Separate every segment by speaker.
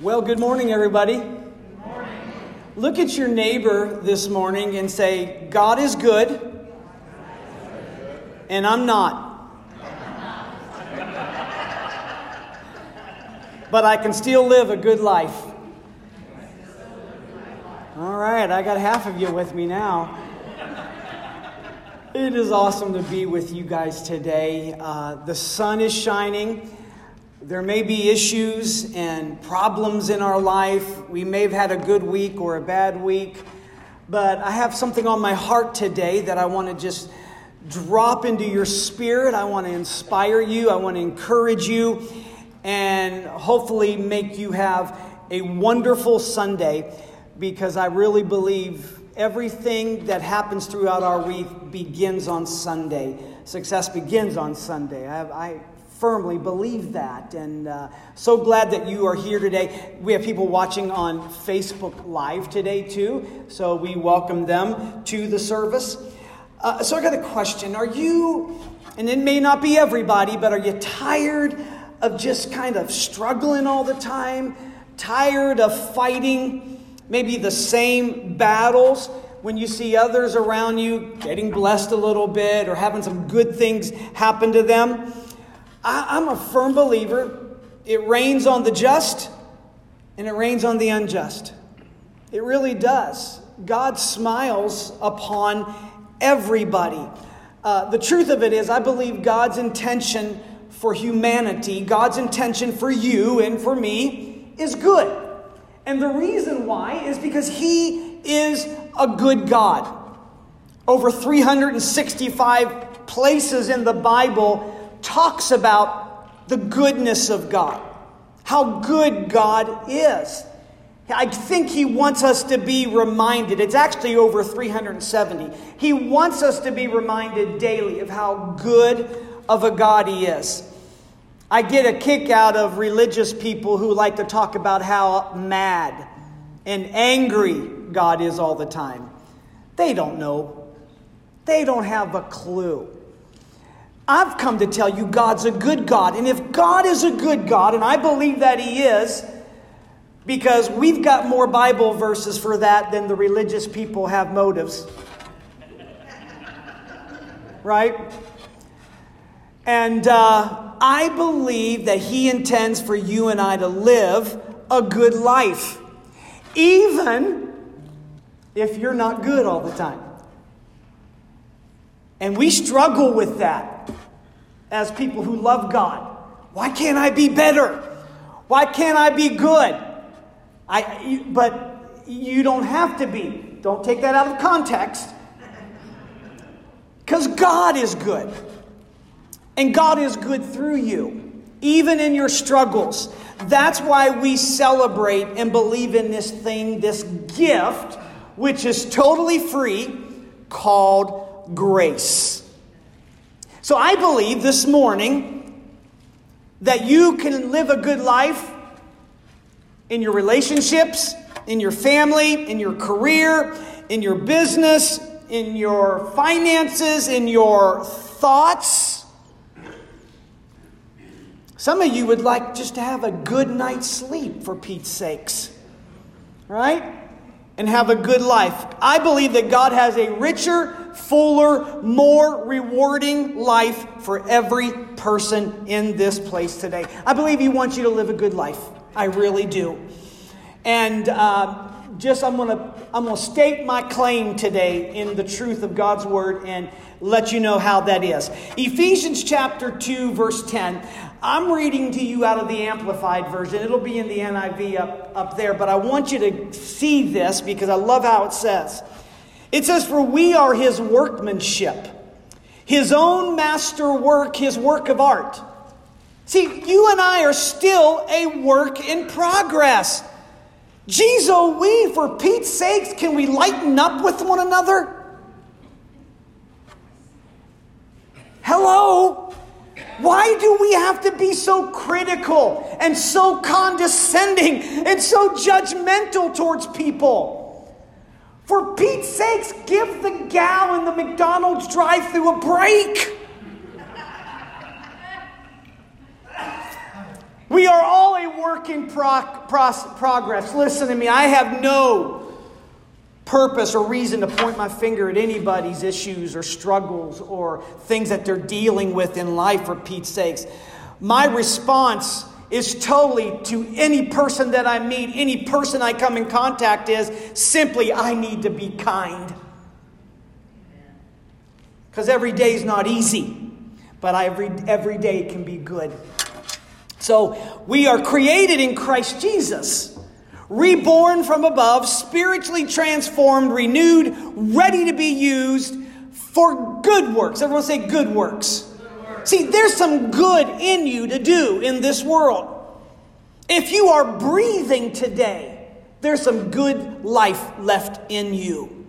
Speaker 1: Well, good morning, everybody. Look at your neighbor this morning and say, God is good, and I'm not. But I can still live a good life. All right, I got half of you with me now. It is awesome to be with you guys today. Uh, the sun is shining. There may be issues and problems in our life. We may have had a good week or a bad week. But I have something on my heart today that I want to just drop into your spirit. I want to inspire you. I want to encourage you and hopefully make you have a wonderful Sunday because I really believe everything that happens throughout our week begins on Sunday. Success begins on Sunday. I, I firmly believe that. And uh, so glad that you are here today. We have people watching on Facebook Live today, too. So we welcome them to the service. Uh, so I got a question. Are you, and it may not be everybody, but are you tired of just kind of struggling all the time? Tired of fighting maybe the same battles? when you see others around you getting blessed a little bit or having some good things happen to them. I, am a firm believer it rains on the just and it rains on the unjust. It really does. God smiles upon everybody. Uh, the truth of it is, I believe God's intention for humanity, God's intention for you and for me, is good. And the reason why is because He is a good God. Over 365 places in the Bible talks about the goodness of God, how good God is. I think he wants us to be reminded. It's actually over 370. He wants us to be reminded daily of how good of a God he is. I get a kick out of religious people who like to talk about how mad and angry God is all the time. They don't know. They don't have a clue. I've come to tell you God's a good God. And if God is a good God, and I believe that He is, because we've got more Bible verses for that than the religious people have motives. Right? And uh, I believe that He intends for you and I to live a good life, even if you're not good all the time. And we struggle with that as people who love God. Why can't I be better? Why can't I be good? I, but you don't have to be. Don't take that out of context. Because God is good. And God is good through you, even in your struggles. That's why we celebrate and believe in this thing, this gift, which is totally free, called grace. So I believe this morning that you can live a good life in your relationships, in your family, in your career, in your business, in your finances, in your thoughts. Some of you would like just to have a good night's sleep for Pete's sakes, right? And have a good life. I believe that God has a richer fuller, more rewarding life for every person in this place today. I believe He wants you to live a good life. I really do. And uh, just I'm gonna I'm gonna state my claim today in the truth of God's word and let you know how that is. Ephesians chapter 2, verse 10. I'm reading to you out of the Amplified Version. It'll be in the NIV up, up there, but I want you to see this because I love how it says. It says, For we are his workmanship, his own master work, his work of art. See, you and I are still a work in progress. Geez, oh, we, for Pete's sakes, can we lighten up with one another? Hello? Why do we have to be so critical and so condescending and so judgmental towards people? For Pete's sakes, give the gal in the McDonald's drive through a break. We are all a work in pro- pro- progress. Listen to me, I have no purpose or reason to point my finger at anybody's issues or struggles or things that they're dealing with in life, for Pete's sakes. My response is totally to any person that I meet, any person I come in contact is simply I need to be kind. Because every day is not easy, but every, every day can be good. So we are created in Christ Jesus, reborn from above, spiritually transformed, renewed, ready to be used for good works. Everyone say good works. See, there's some good in you to do in this world. If you are breathing today, there's some good life left in you.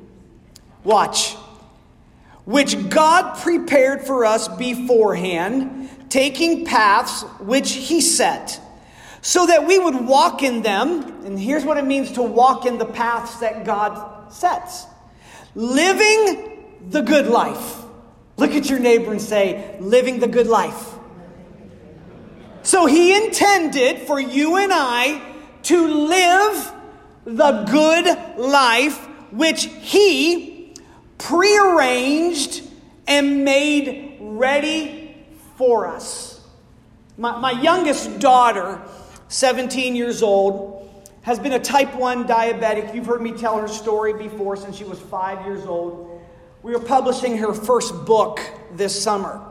Speaker 1: Watch. Which God prepared for us beforehand, taking paths which He set, so that we would walk in them. And here's what it means to walk in the paths that God sets living the good life. Look at your neighbor and say, living the good life. So he intended for you and I to live the good life which he prearranged and made ready for us. My, my youngest daughter, 17 years old, has been a type 1 diabetic. You've heard me tell her story before since she was five years old. We are publishing her first book this summer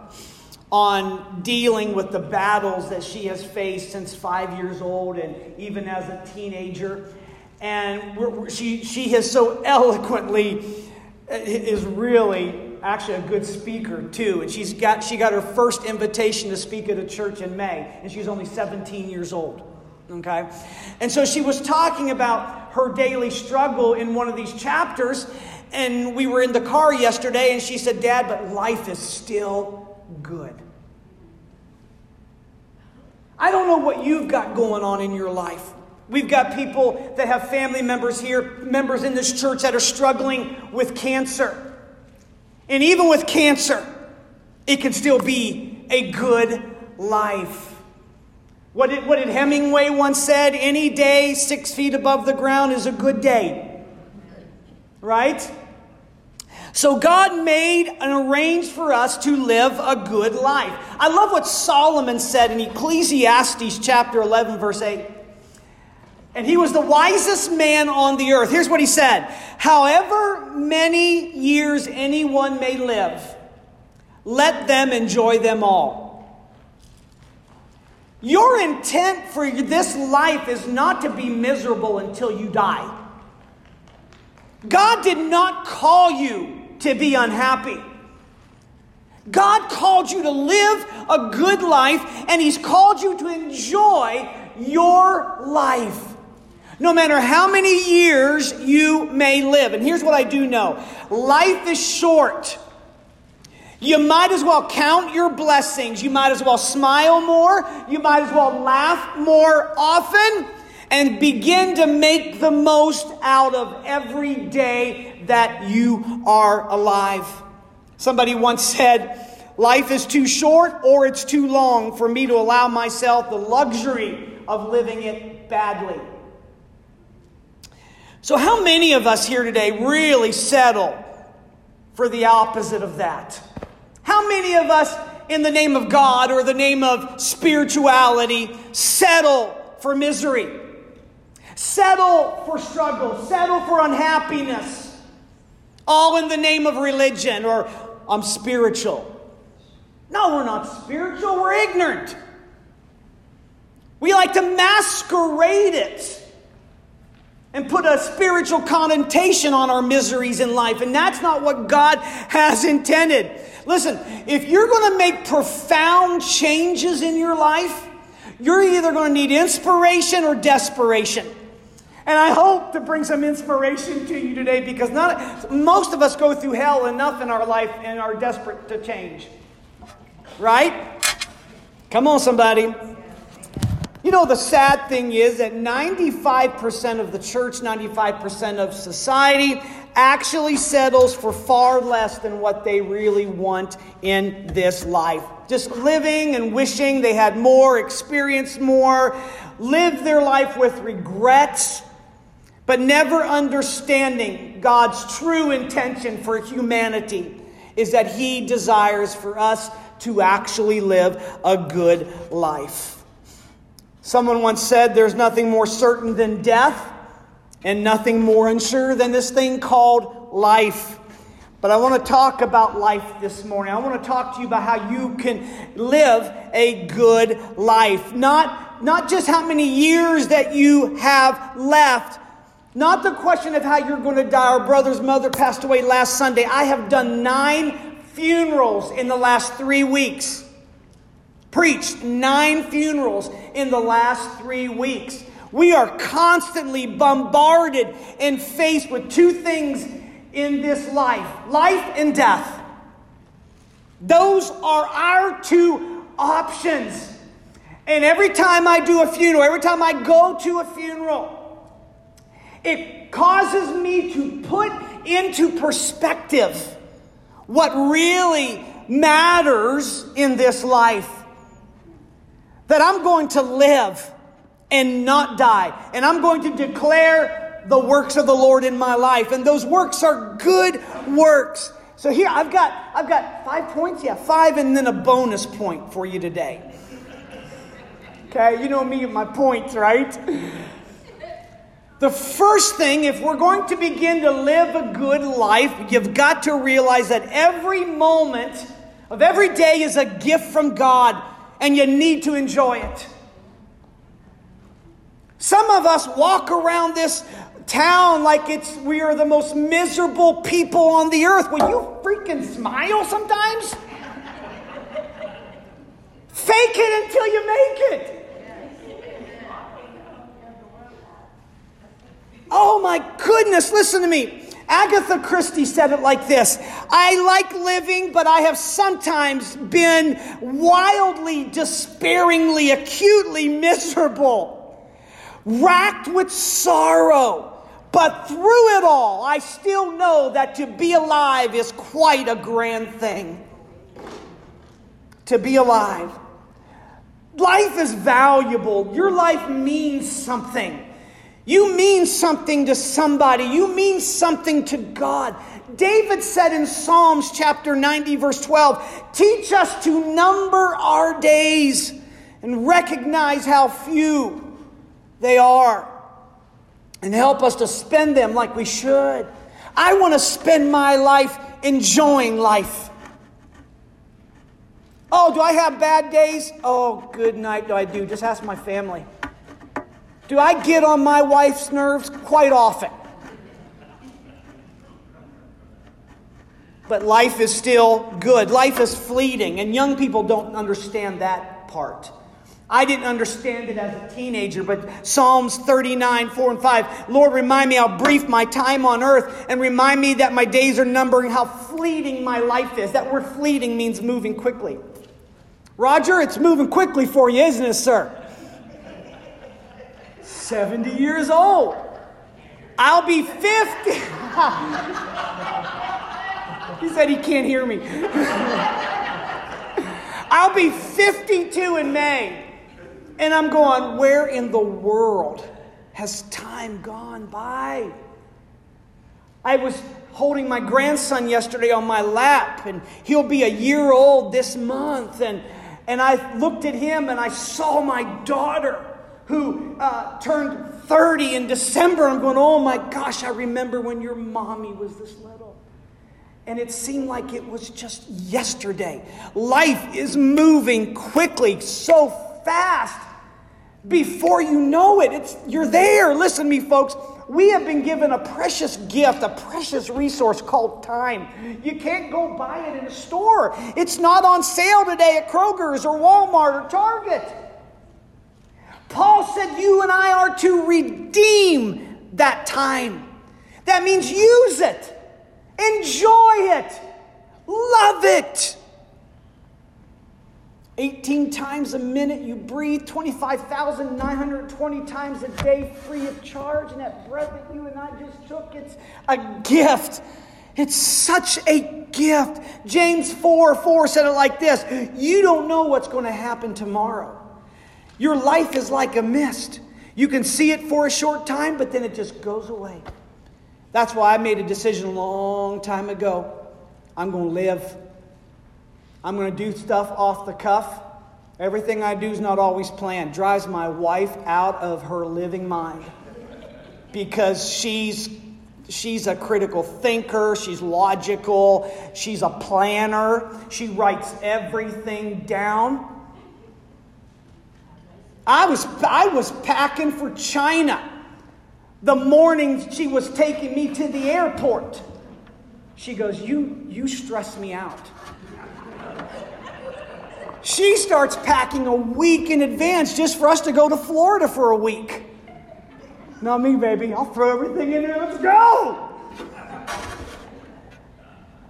Speaker 1: on dealing with the battles that she has faced since five years old and even as a teenager. And she, she has so eloquently, uh, is really actually a good speaker too. And she's got, she got her first invitation to speak at a church in May, and she's only 17 years old. Okay? And so she was talking about her daily struggle in one of these chapters, and we were in the car yesterday, and she said, Dad, but life is still good. I don't know what you've got going on in your life. We've got people that have family members here, members in this church that are struggling with cancer. And even with cancer, it can still be a good life. What did, what did Hemingway once said? Any day six feet above the ground is a good day. Right? So God made and arranged for us to live a good life. I love what Solomon said in Ecclesiastes chapter 11, verse 8. And he was the wisest man on the earth. Here's what he said However many years anyone may live, let them enjoy them all. Your intent for this life is not to be miserable until you die. God did not call you to be unhappy. God called you to live a good life, and He's called you to enjoy your life. No matter how many years you may live. And here's what I do know life is short. You might as well count your blessings. You might as well smile more. You might as well laugh more often and begin to make the most out of every day that you are alive. Somebody once said, Life is too short or it's too long for me to allow myself the luxury of living it badly. So, how many of us here today really settle for the opposite of that? How many of us, in the name of God or the name of spirituality, settle for misery? Settle for struggle, settle for unhappiness, all in the name of religion or I'm spiritual. No, we're not spiritual, we're ignorant. We like to masquerade it and put a spiritual connotation on our miseries in life, and that's not what God has intended. Listen, if you're going to make profound changes in your life, you're either going to need inspiration or desperation. And I hope to bring some inspiration to you today because not, most of us go through hell enough in our life and are desperate to change. Right? Come on, somebody. You know, the sad thing is that 95% of the church, 95% of society actually settles for far less than what they really want in this life. just living and wishing they had more, experienced more, lived their life with regrets, but never understanding God's true intention for humanity is that He desires for us to actually live a good life. Someone once said, There's nothing more certain than death, and nothing more unsure than this thing called life. But I want to talk about life this morning. I want to talk to you about how you can live a good life. Not, not just how many years that you have left, not the question of how you're going to die. Our brother's mother passed away last Sunday. I have done nine funerals in the last three weeks. Preached nine funerals in the last three weeks. We are constantly bombarded and faced with two things in this life life and death. Those are our two options. And every time I do a funeral, every time I go to a funeral, it causes me to put into perspective what really matters in this life. That I'm going to live and not die. And I'm going to declare the works of the Lord in my life. And those works are good works. So here I've got I've got five points. Yeah, five and then a bonus point for you today. Okay, you know me and my points, right? The first thing, if we're going to begin to live a good life, you've got to realize that every moment of every day is a gift from God and you need to enjoy it. Some of us walk around this town like it's we are the most miserable people on the earth. Will you freaking smile sometimes? Fake it until you make it. Oh my goodness, listen to me. Agatha Christie said it like this I like living, but I have sometimes been wildly, despairingly, acutely miserable, racked with sorrow. But through it all, I still know that to be alive is quite a grand thing. To be alive. Life is valuable. Your life means something. You mean something to somebody. You mean something to God. David said in Psalms chapter 90, verse 12, Teach us to number our days and recognize how few they are, and help us to spend them like we should. I want to spend my life enjoying life. Oh, do I have bad days? Oh, good night, do I do? Just ask my family. Do I get on my wife's nerves? Quite often. But life is still good. Life is fleeting, and young people don't understand that part. I didn't understand it as a teenager, but Psalms 39, 4 and 5. Lord, remind me how brief my time on earth, and remind me that my days are numbering, how fleeting my life is. That word fleeting means moving quickly. Roger, it's moving quickly for you, isn't it, sir? 70 years old. I'll be 50. he said he can't hear me. I'll be 52 in May. And I'm going, where in the world has time gone by? I was holding my grandson yesterday on my lap, and he'll be a year old this month. And, and I looked at him and I saw my daughter who uh, turned 30 in December. I'm going, oh my gosh, I remember when your mommy was this little. And it seemed like it was just yesterday. Life is moving quickly, so fast. Before you know it, it's, you're there. Listen to me, folks. We have been given a precious gift, a precious resource called time. You can't go buy it in a store. It's not on sale today at Kroger's or Walmart or Target. Paul said you and I are to redeem that time. That means use it, enjoy it, love it. 18 times a minute you breathe, 25,920 times a day free of charge. And that breath that you and I just took, it's a gift. It's such a gift. James 4 4 said it like this You don't know what's going to happen tomorrow. Your life is like a mist. You can see it for a short time, but then it just goes away. That's why I made a decision a long time ago. I'm going to live. I'm going to do stuff off the cuff. Everything I do is not always planned. Drives my wife out of her living mind because she's she's a critical thinker, she's logical, she's a planner, she writes everything down. I was I was packing for China the morning she was taking me to the airport. She goes, "You you stress me out." She starts packing a week in advance just for us to go to Florida for a week. Not me, baby. I'll throw everything in there. Let's go.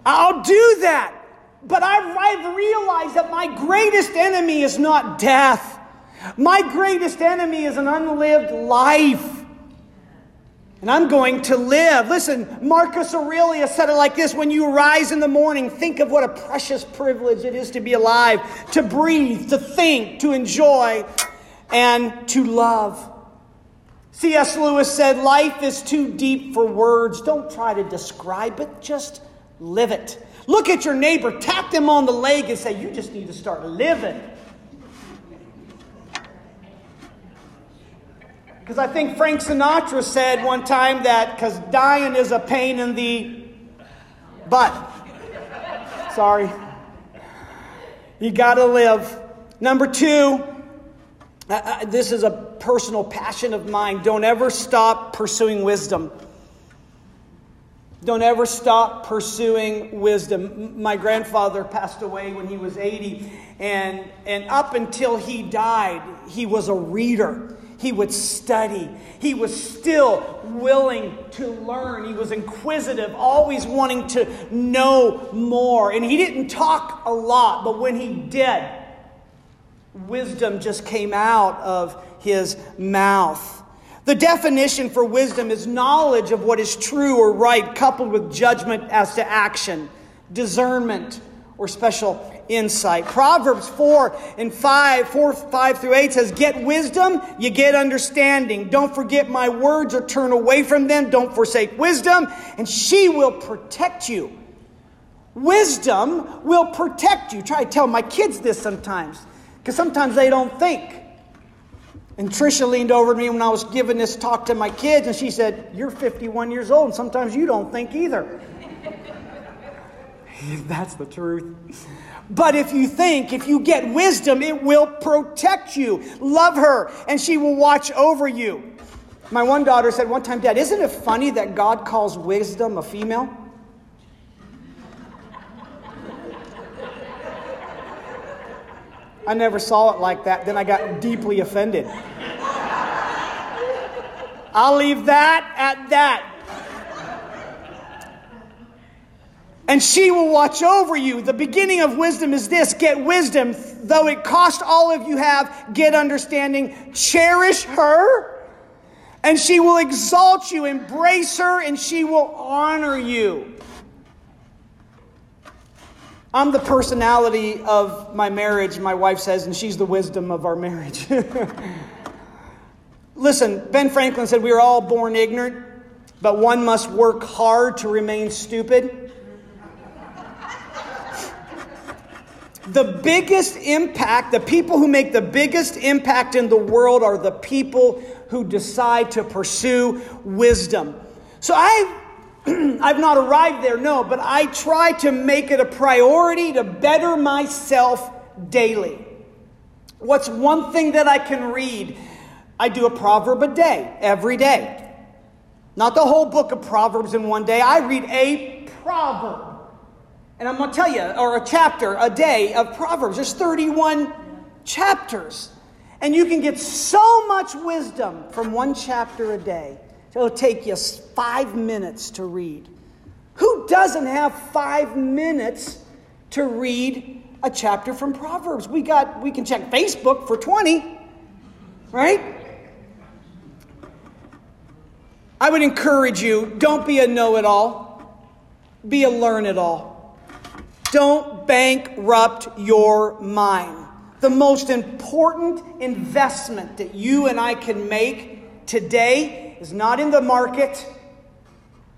Speaker 1: I'll do that. But I've, I've realized that my greatest enemy is not death. My greatest enemy is an unlived life. And I'm going to live. Listen, Marcus Aurelius said it like this When you rise in the morning, think of what a precious privilege it is to be alive, to breathe, to think, to enjoy, and to love. C.S. Lewis said, Life is too deep for words. Don't try to describe it, just live it. Look at your neighbor, tap them on the leg, and say, You just need to start living. Because I think Frank Sinatra said one time that because dying is a pain in the butt. Sorry. You got to live. Number two, this is a personal passion of mine. Don't ever stop pursuing wisdom. Don't ever stop pursuing wisdom. My grandfather passed away when he was 80, and, and up until he died, he was a reader. He would study. He was still willing to learn. He was inquisitive, always wanting to know more. And he didn't talk a lot, but when he did, wisdom just came out of his mouth. The definition for wisdom is knowledge of what is true or right, coupled with judgment as to action, discernment, or special insight. Proverbs 4 and 5, 4, 5 through 8 says, Get wisdom, you get understanding. Don't forget my words or turn away from them. Don't forsake wisdom, and she will protect you. Wisdom will protect you. Try to tell my kids this sometimes, because sometimes they don't think. And Trisha leaned over to me when I was giving this talk to my kids, and she said, You're 51 years old, and sometimes you don't think either. That's the truth. But if you think, if you get wisdom, it will protect you. Love her, and she will watch over you. My one daughter said one time, Dad, isn't it funny that God calls wisdom a female? I never saw it like that. Then I got deeply offended. I'll leave that at that. And she will watch over you. The beginning of wisdom is this get wisdom, though it cost all of you have, get understanding. Cherish her, and she will exalt you. Embrace her, and she will honor you. I'm the personality of my marriage, my wife says, and she's the wisdom of our marriage. Listen, Ben Franklin said we are all born ignorant, but one must work hard to remain stupid. The biggest impact, the people who make the biggest impact in the world are the people who decide to pursue wisdom. So I I've not arrived there, no, but I try to make it a priority to better myself daily. What's one thing that I can read? I do a proverb a day, every day. Not the whole book of Proverbs in one day. I read a proverb. And I'm going to tell you, or a chapter a day of Proverbs. There's 31 chapters. And you can get so much wisdom from one chapter a day. It'll take you five minutes to read. Who doesn't have five minutes to read a chapter from Proverbs? We got we can check Facebook for 20, right? I would encourage you, don't be a know-it-all. be a learn it all. Don't bankrupt your mind. The most important investment that you and I can make today is not in the market,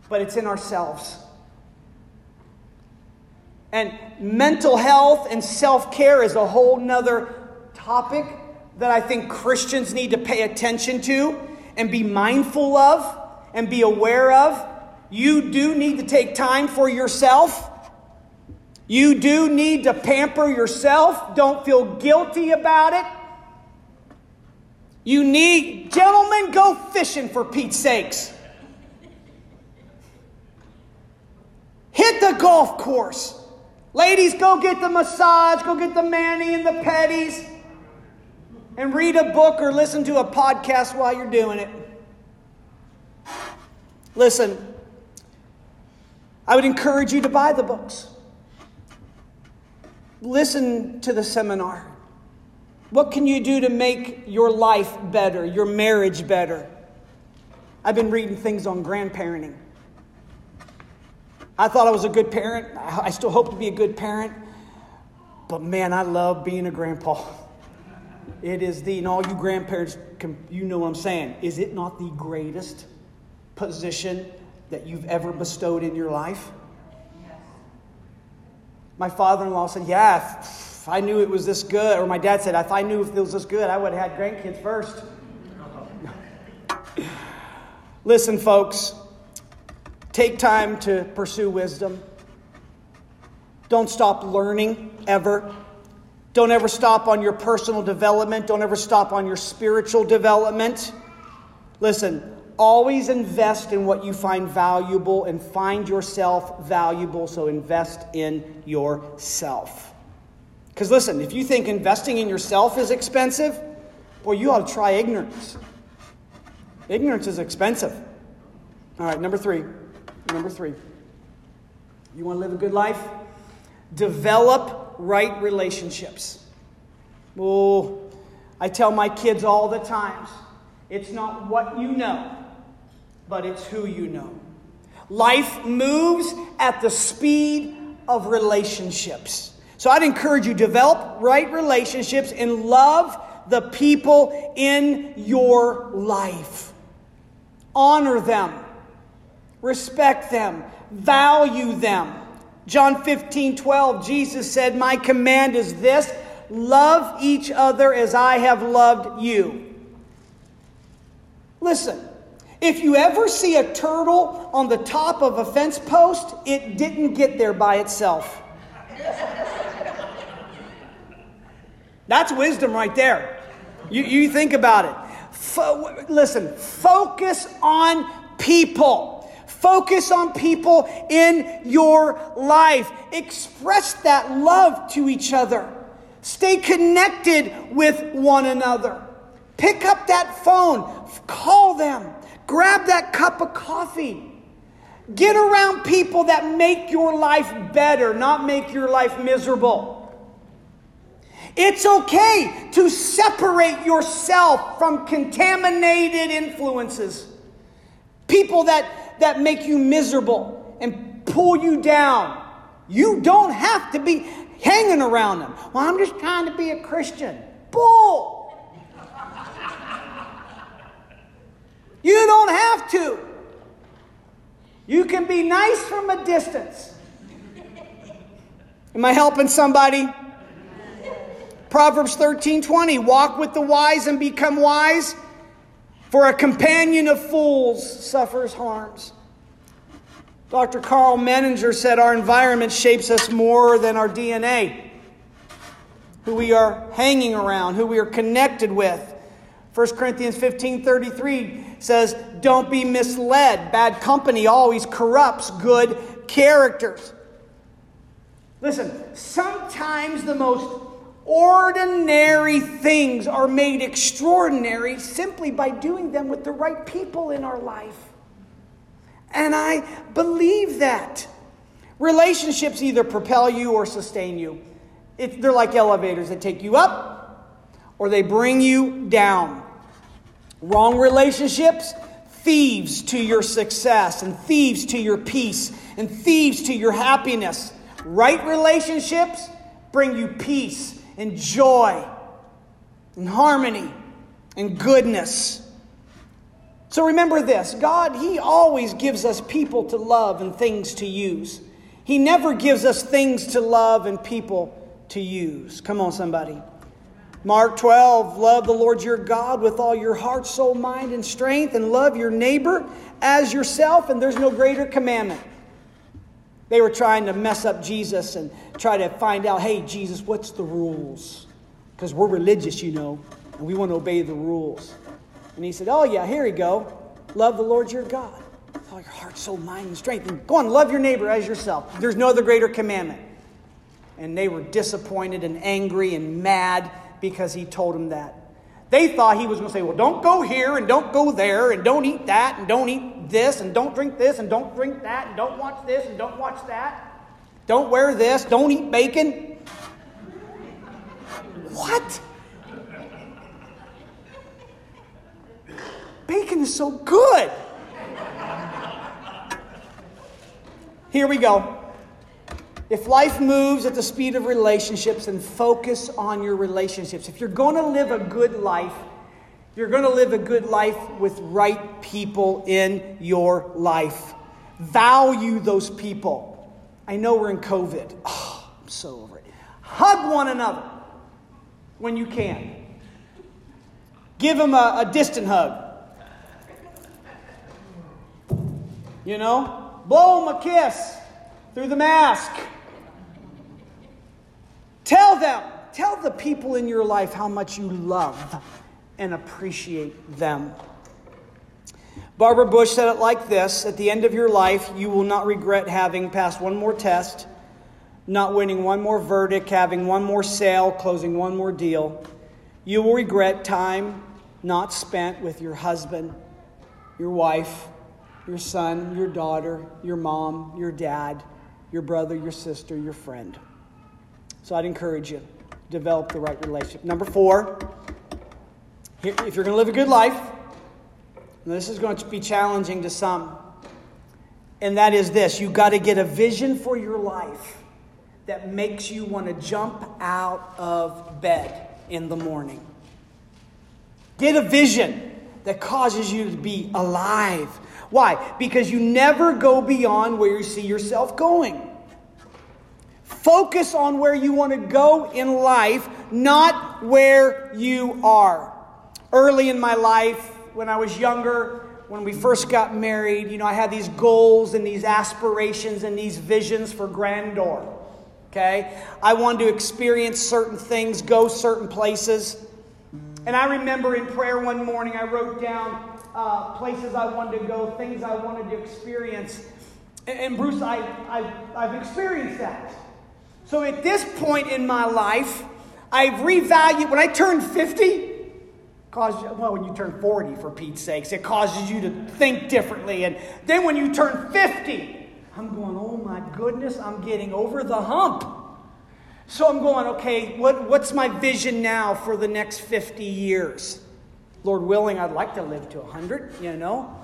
Speaker 1: but it's in ourselves. And mental health and self care is a whole nother topic that I think Christians need to pay attention to and be mindful of and be aware of. You do need to take time for yourself. You do need to pamper yourself. Don't feel guilty about it. You need, gentlemen, go fishing for Pete's sakes. Hit the golf course. Ladies, go get the massage, go get the mani and the petties, and read a book or listen to a podcast while you're doing it. Listen, I would encourage you to buy the books. Listen to the seminar. What can you do to make your life better, your marriage better? I've been reading things on grandparenting. I thought I was a good parent. I still hope to be a good parent. But man, I love being a grandpa. It is the, and all you grandparents, you know what I'm saying. Is it not the greatest position that you've ever bestowed in your life? My father in law said, Yeah, if I knew it was this good, or my dad said, If I knew if it was this good, I would have had grandkids first. Listen, folks, Take time to pursue wisdom. Don't stop learning ever. Don't ever stop on your personal development. Don't ever stop on your spiritual development. Listen, always invest in what you find valuable and find yourself valuable, so invest in yourself. Because listen, if you think investing in yourself is expensive, boy, you ought to try ignorance. Ignorance is expensive. All right, number three. Number three, you want to live a good life? Develop right relationships. Oh, I tell my kids all the times it's not what you know, but it's who you know. Life moves at the speed of relationships. So I'd encourage you develop right relationships and love the people in your life. Honor them respect them, value them. John 15, 12, Jesus said, My command is this love each other as I have loved you. Listen, if you ever see a turtle on the top of a fence post, it didn't get there by itself. That's wisdom right there. You, you think about it. Fo- listen, focus on people. Focus on people in your life. Express that love to each other. Stay connected with one another. Pick up that phone, call them, grab that cup of coffee. Get around people that make your life better, not make your life miserable. It's okay to separate yourself from contaminated influences. People that that make you miserable and pull you down. You don't have to be hanging around them. Well, I'm just trying to be a Christian. Bull! You don't have to. You can be nice from a distance. Am I helping somebody? Proverbs 13 20. Walk with the wise and become wise for a companion of fools suffers harms. Dr. Karl Menninger said our environment shapes us more than our DNA, who we are hanging around, who we are connected with. 1 Corinthians 15 33 says, Don't be misled. Bad company always corrupts good characters. Listen, sometimes the most Ordinary things are made extraordinary simply by doing them with the right people in our life. And I believe that. Relationships either propel you or sustain you. It, they're like elevators that take you up or they bring you down. Wrong relationships thieves to your success, and thieves to your peace, and thieves to your happiness. Right relationships bring you peace and joy and harmony and goodness. So remember this God, He always gives us people to love and things to use. He never gives us things to love and people to use. Come on, somebody. Mark 12, love the Lord your God with all your heart, soul, mind, and strength, and love your neighbor as yourself, and there's no greater commandment. They were trying to mess up Jesus and try to find out, hey, Jesus, what's the rules? Because we're religious, you know, and we want to obey the rules. And he said, oh, yeah, here we go. Love the Lord your God with all your heart, soul, mind, and strength. And go on, love your neighbor as yourself. There's no other greater commandment. And they were disappointed and angry and mad because he told them that. They thought he was going to say, Well, don't go here and don't go there and don't eat that and don't eat this and don't drink this and don't drink that and don't watch this and don't watch that. Don't wear this, don't eat bacon. What? Bacon is so good. Here we go. If life moves at the speed of relationships, then focus on your relationships. If you're going to live a good life, you're going to live a good life with right people in your life. Value those people. I know we're in COVID. Oh, I'm so over it. Hug one another when you can. Give them a, a distant hug. You know, blow them a kiss through the mask. Tell them, tell the people in your life how much you love and appreciate them. Barbara Bush said it like this At the end of your life, you will not regret having passed one more test, not winning one more verdict, having one more sale, closing one more deal. You will regret time not spent with your husband, your wife, your son, your daughter, your mom, your dad, your brother, your sister, your friend. So I'd encourage you develop the right relationship. Number four, if you're going to live a good life, this is going to be challenging to some, and that is this you've got to get a vision for your life that makes you want to jump out of bed in the morning. Get a vision that causes you to be alive. Why? Because you never go beyond where you see yourself going. Focus on where you want to go in life, not where you are. Early in my life, when I was younger, when we first got married, you know, I had these goals and these aspirations and these visions for grandeur. Okay? I wanted to experience certain things, go certain places. And I remember in prayer one morning, I wrote down uh, places I wanted to go, things I wanted to experience. And, and Bruce, I, I, I've experienced that. So at this point in my life, I've revalued, when I turned 50, caused well, when you turn 40, for Pete's sakes, it causes you to think differently. And then when you turn 50, I'm going, oh my goodness, I'm getting over the hump. So I'm going, okay, what, what's my vision now for the next 50 years? Lord willing, I'd like to live to 100, you know.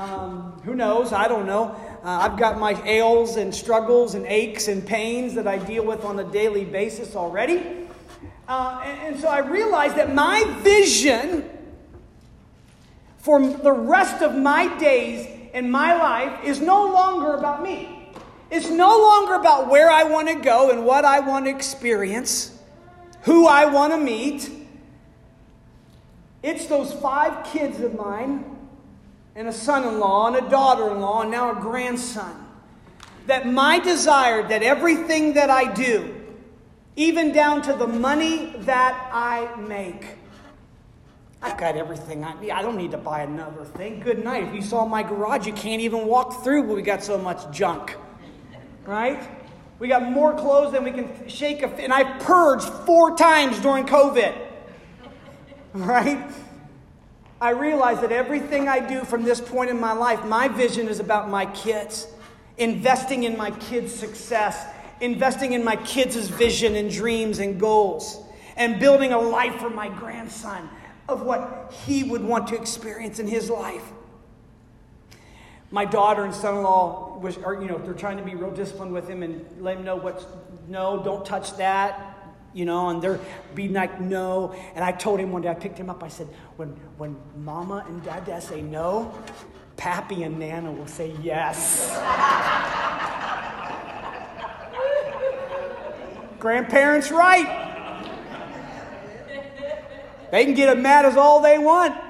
Speaker 1: Um, who knows? I don't know. Uh, I've got my ails and struggles and aches and pains that I deal with on a daily basis already. Uh, and, and so I realized that my vision for the rest of my days in my life is no longer about me. It's no longer about where I want to go and what I want to experience, who I want to meet. It's those five kids of mine and a son in law and a daughter in law and now a grandson. That my desire that everything that I do, even down to the money that I make, I've got everything I need. I don't need to buy another thing. Good night. If you saw my garage, you can't even walk through, we got so much junk. Right? We got more clothes than we can shake a. And I purged four times during COVID. Right? I realize that everything I do from this point in my life, my vision is about my kids, investing in my kids' success, investing in my kids' vision and dreams and goals, and building a life for my grandson of what he would want to experience in his life. My daughter and son-in-law was, are, you know, they're trying to be real disciplined with him and let him know what's no, don't touch that, you know, and they're being like no. And I told him one day, I picked him up. I said, when when Mama and Dada say no, Pappy and Nana will say yes. Grandparents right. They can get as mad as all they want.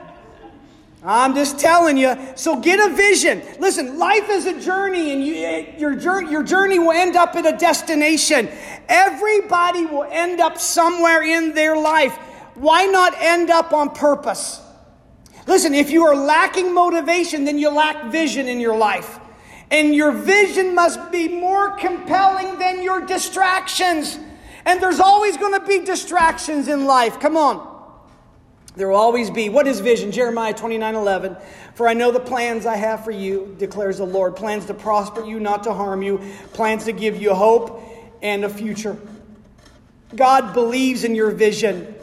Speaker 1: I'm just telling you. So get a vision. Listen, life is a journey, and you, eh, your, journey, your journey will end up at a destination. Everybody will end up somewhere in their life. Why not end up on purpose? Listen, if you are lacking motivation, then you lack vision in your life. And your vision must be more compelling than your distractions. And there's always going to be distractions in life. Come on. There will always be. What is vision? Jeremiah 29 11. For I know the plans I have for you, declares the Lord plans to prosper you, not to harm you, plans to give you hope and a future. God believes in your vision,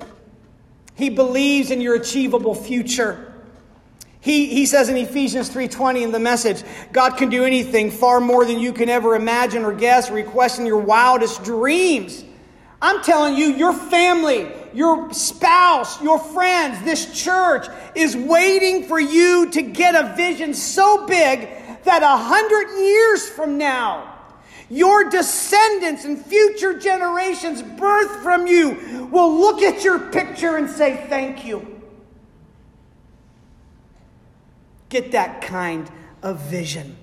Speaker 1: He believes in your achievable future. He, he says in Ephesians 3:20 in the message, God can do anything far more than you can ever imagine or guess request in your wildest dreams. I'm telling you, your family, your spouse, your friends, this church is waiting for you to get a vision so big that a hundred years from now, your descendants and future generations birthed from you will look at your picture and say, Thank you. Get that kind of vision.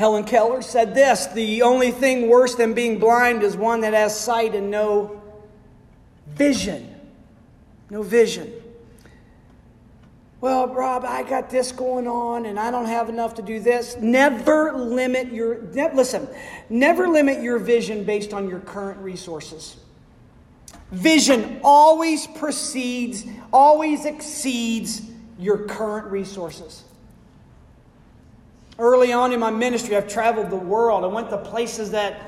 Speaker 1: Helen Keller said this The only thing worse than being blind is one that has sight and no vision. No vision. Well, Rob, I got this going on and I don't have enough to do this. Never limit your, ne- listen, never limit your vision based on your current resources. Vision always precedes, always exceeds your current resources. Early on in my ministry, I've traveled the world. I went to places that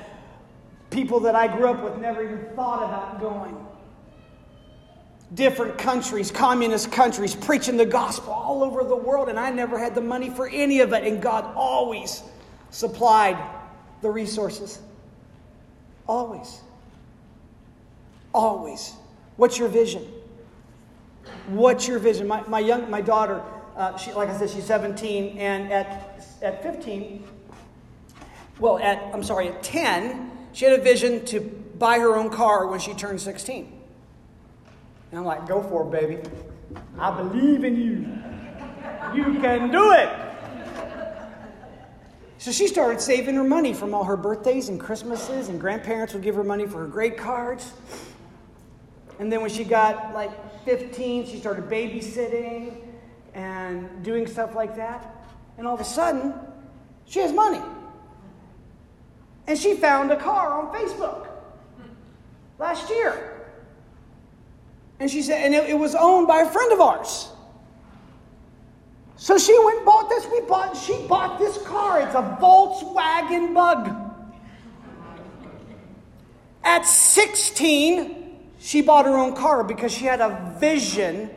Speaker 1: people that I grew up with never even thought about going. Different countries, communist countries, preaching the gospel all over the world, and I never had the money for any of it, and God always supplied the resources. Always. Always. What's your vision? What's your vision? My, my young my daughter, uh, she, like I said, she's 17, and at at 15, well, at, I'm sorry, at 10, she had a vision to buy her own car when she turned 16. And I'm like, go for it, baby. I believe in you. You can do it. So she started saving her money from all her birthdays and Christmases, and grandparents would give her money for her grade cards. And then when she got like 15, she started babysitting and doing stuff like that. And all of a sudden, she has money. And she found a car on Facebook last year. And she said, and it, it was owned by a friend of ours. So she went and bought this. We bought, she bought this car. It's a Volkswagen bug. At 16, she bought her own car because she had a vision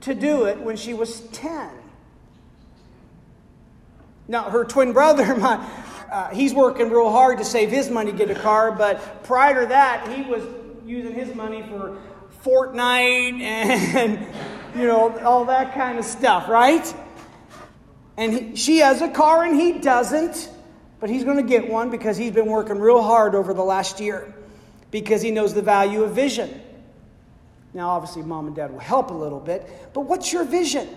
Speaker 1: to do it when she was 10. Now, her twin brother, my, uh, he's working real hard to save his money to get a car, but prior to that, he was using his money for Fortnite and, you know, all that kind of stuff, right? And he, she has a car and he doesn't, but he's going to get one because he's been working real hard over the last year because he knows the value of vision. Now, obviously, mom and dad will help a little bit, but what's your vision?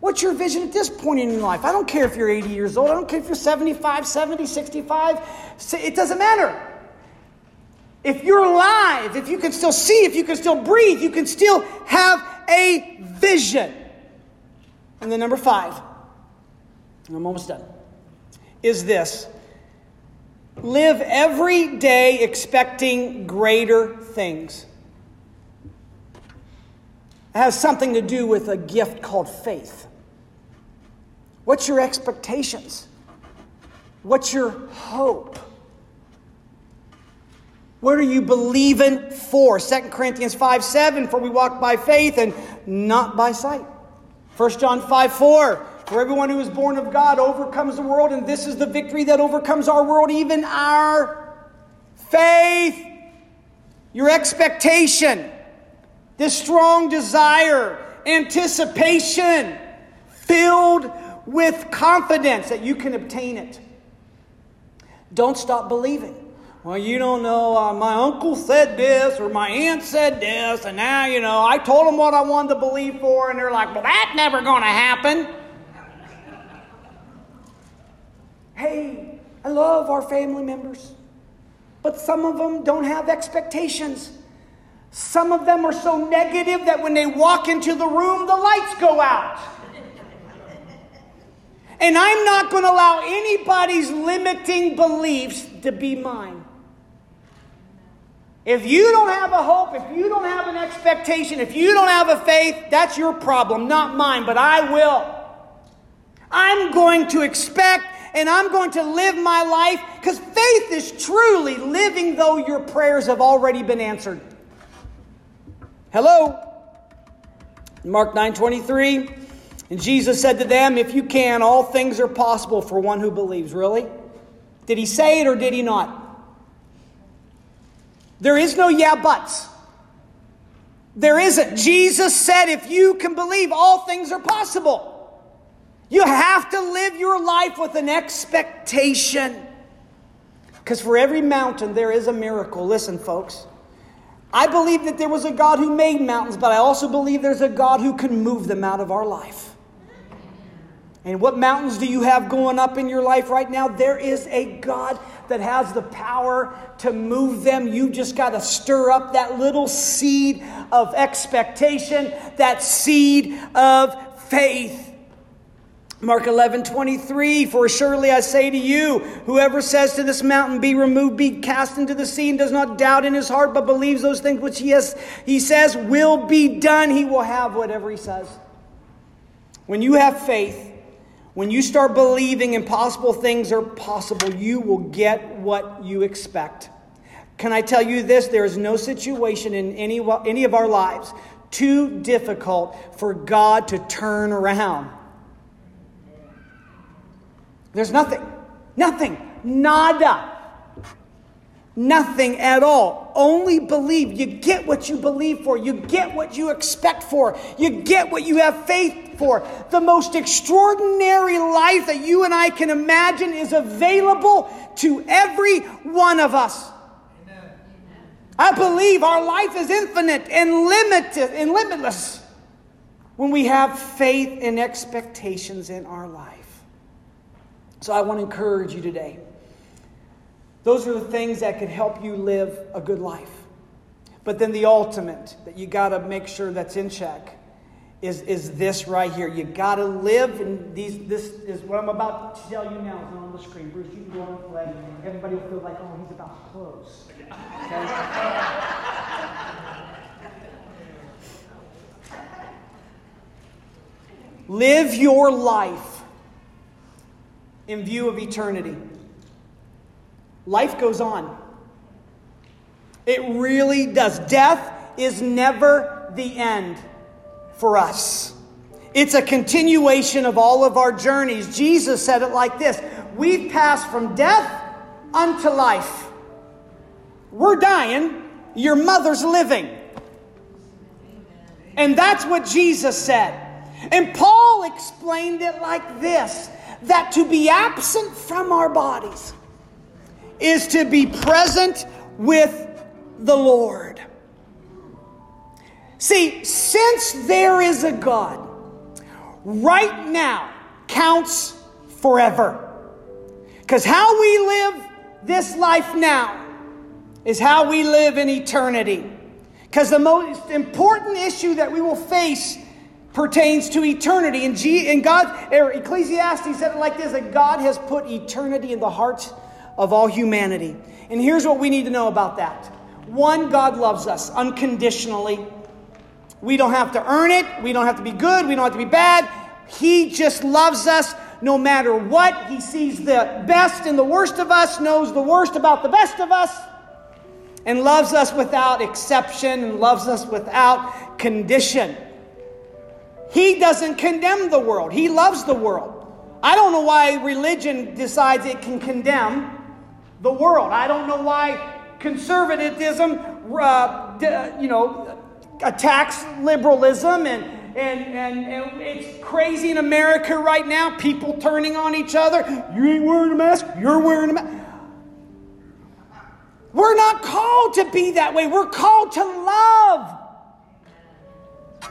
Speaker 1: What's your vision at this point in your life? I don't care if you're 80 years old. I don't care if you're 75, 70, 65. It doesn't matter. If you're alive, if you can still see, if you can still breathe, you can still have a vision. And then number five, I'm almost done, is this live every day expecting greater things. It has something to do with a gift called faith. What's your expectations? What's your hope? What are you believing for? 2 Corinthians 5 7, for we walk by faith and not by sight. 1 John 5 4, For everyone who is born of God overcomes the world, and this is the victory that overcomes our world, even our faith, your expectation, this strong desire, anticipation, filled with confidence that you can obtain it. Don't stop believing. Well, you don't know, uh, my uncle said this or my aunt said this, and now, you know, I told them what I wanted to believe for, and they're like, well, that's never going to happen. hey, I love our family members, but some of them don't have expectations. Some of them are so negative that when they walk into the room, the lights go out. And I'm not going to allow anybody's limiting beliefs to be mine. If you don't have a hope, if you don't have an expectation, if you don't have a faith, that's your problem, not mine, but I will. I'm going to expect and I'm going to live my life because faith is truly living though your prayers have already been answered. Hello? Mark 9 23. And Jesus said to them, If you can, all things are possible for one who believes. Really? Did he say it or did he not? There is no yeah buts. There isn't. Jesus said, If you can believe, all things are possible. You have to live your life with an expectation. Because for every mountain, there is a miracle. Listen, folks. I believe that there was a God who made mountains, but I also believe there's a God who can move them out of our life. And what mountains do you have going up in your life right now? There is a God that has the power to move them. You just got to stir up that little seed of expectation, that seed of faith. Mark 11, 23, for surely I say to you, whoever says to this mountain, be removed, be cast into the sea, and does not doubt in his heart, but believes those things which he, has, he says will be done, he will have whatever he says. When you have faith, when you start believing impossible things are possible, you will get what you expect. Can I tell you this? There is no situation in any, any of our lives too difficult for God to turn around. There's nothing. Nothing. Nada. Nothing at all. Only believe. You get what you believe for. You get what you expect for. You get what you have faith for. The most extraordinary life that you and I can imagine is available to every one of us. I believe our life is infinite and limited and limitless when we have faith and expectations in our life. So I want to encourage you today. Those are the things that can help you live a good life. But then the ultimate that you got to make sure that's in check is, is this right here. You got to live, and these, this is what I'm about to tell you now is on the screen. Bruce, you can go on and play. Everybody will feel like, oh, he's about to close. Okay? Live your life in view of eternity. Life goes on. It really does. Death is never the end for us. It's a continuation of all of our journeys. Jesus said it like this We've passed from death unto life. We're dying, your mother's living. And that's what Jesus said. And Paul explained it like this that to be absent from our bodies is to be present with the Lord. See, since there is a God, right now counts forever. Because how we live this life now is how we live in eternity. Because the most important issue that we will face pertains to eternity. And, G, and God, Ecclesiastes said it like this that God has put eternity in the hearts of all humanity. And here's what we need to know about that. One, God loves us unconditionally. We don't have to earn it. We don't have to be good. We don't have to be bad. He just loves us no matter what. He sees the best and the worst of us, knows the worst about the best of us, and loves us without exception and loves us without condition. He doesn't condemn the world, He loves the world. I don't know why religion decides it can condemn the world. I don't know why conservatism, uh, you know, attacks liberalism and, and, and, and it's crazy in America right now. People turning on each other. You ain't wearing a mask. You're wearing a mask. We're not called to be that way. We're called to love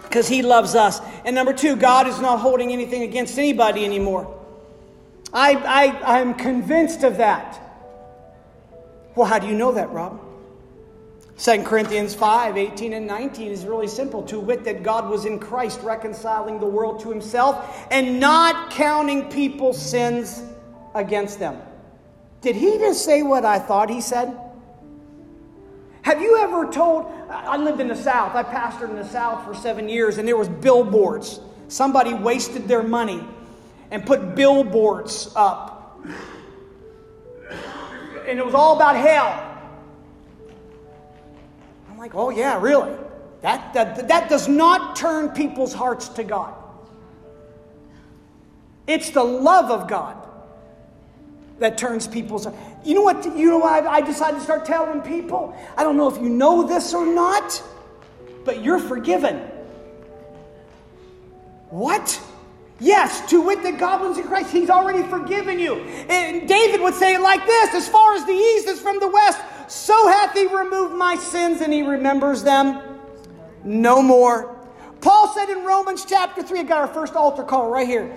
Speaker 1: because He loves us. And number two, God is not holding anything against anybody anymore. I, I, I'm convinced of that. Well, how do you know that, Rob? 2 Corinthians 5 18 and 19 is really simple. To wit, that God was in Christ reconciling the world to himself and not counting people's sins against them. Did he just say what I thought he said? Have you ever told? I lived in the South. I pastored in the South for seven years, and there was billboards. Somebody wasted their money and put billboards up, and it was all about hell. I'm like, oh yeah, really? That that that does not turn people's hearts to God. It's the love of God that turns people's. You know what? You know why I decided to start telling people? I don't know if you know this or not, but you're forgiven. What? Yes, to wit God was in Christ, He's already forgiven you. And David would say it like this As far as the east is from the west, so hath He removed my sins, and He remembers them no more. Paul said in Romans chapter 3, I got our first altar call right here.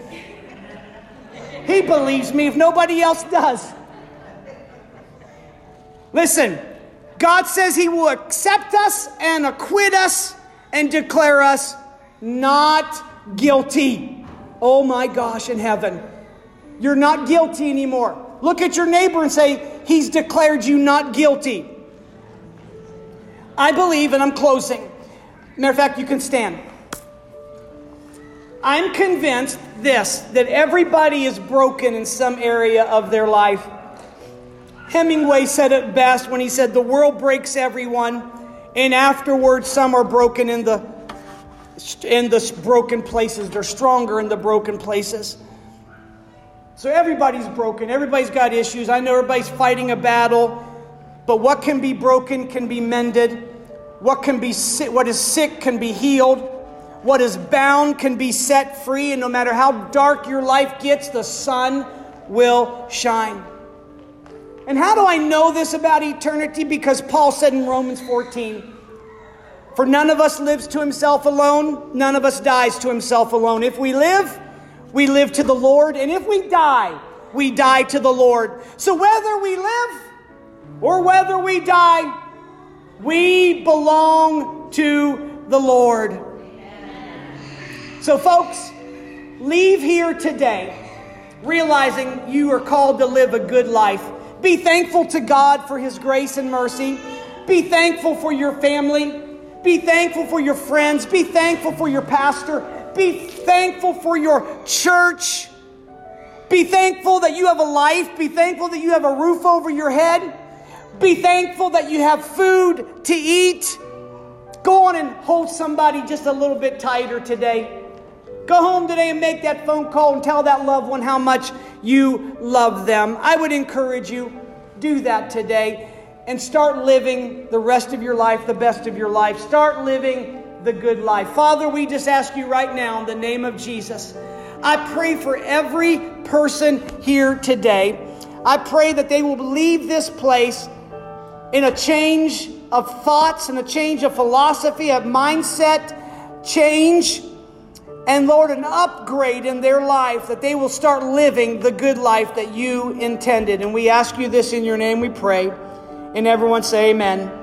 Speaker 1: He believes me if nobody else does. Listen, God says He will accept us and acquit us and declare us not guilty. Oh my gosh, in heaven. You're not guilty anymore. Look at your neighbor and say, He's declared you not guilty. I believe, and I'm closing. Matter of fact, you can stand. I'm convinced this that everybody is broken in some area of their life. Hemingway said it best when he said, The world breaks everyone, and afterwards some are broken in the in the broken places. They're stronger in the broken places. So everybody's broken. Everybody's got issues. I know everybody's fighting a battle, but what can be broken can be mended. What can be what is sick can be healed. What is bound can be set free, and no matter how dark your life gets, the sun will shine. And how do I know this about eternity? Because Paul said in Romans 14, For none of us lives to himself alone, none of us dies to himself alone. If we live, we live to the Lord, and if we die, we die to the Lord. So whether we live or whether we die, we belong to the Lord. So, folks, leave here today realizing you are called to live a good life. Be thankful to God for His grace and mercy. Be thankful for your family. Be thankful for your friends. Be thankful for your pastor. Be thankful for your church. Be thankful that you have a life. Be thankful that you have a roof over your head. Be thankful that you have food to eat. Go on and hold somebody just a little bit tighter today. Go home today and make that phone call and tell that loved one how much you love them. I would encourage you, do that today and start living the rest of your life, the best of your life. Start living the good life. Father, we just ask you right now in the name of Jesus. I pray for every person here today. I pray that they will leave this place in a change of thoughts and a change of philosophy, of mindset change and Lord, an upgrade in their life that they will start living the good life that you intended. And we ask you this in your name, we pray. And everyone say, Amen.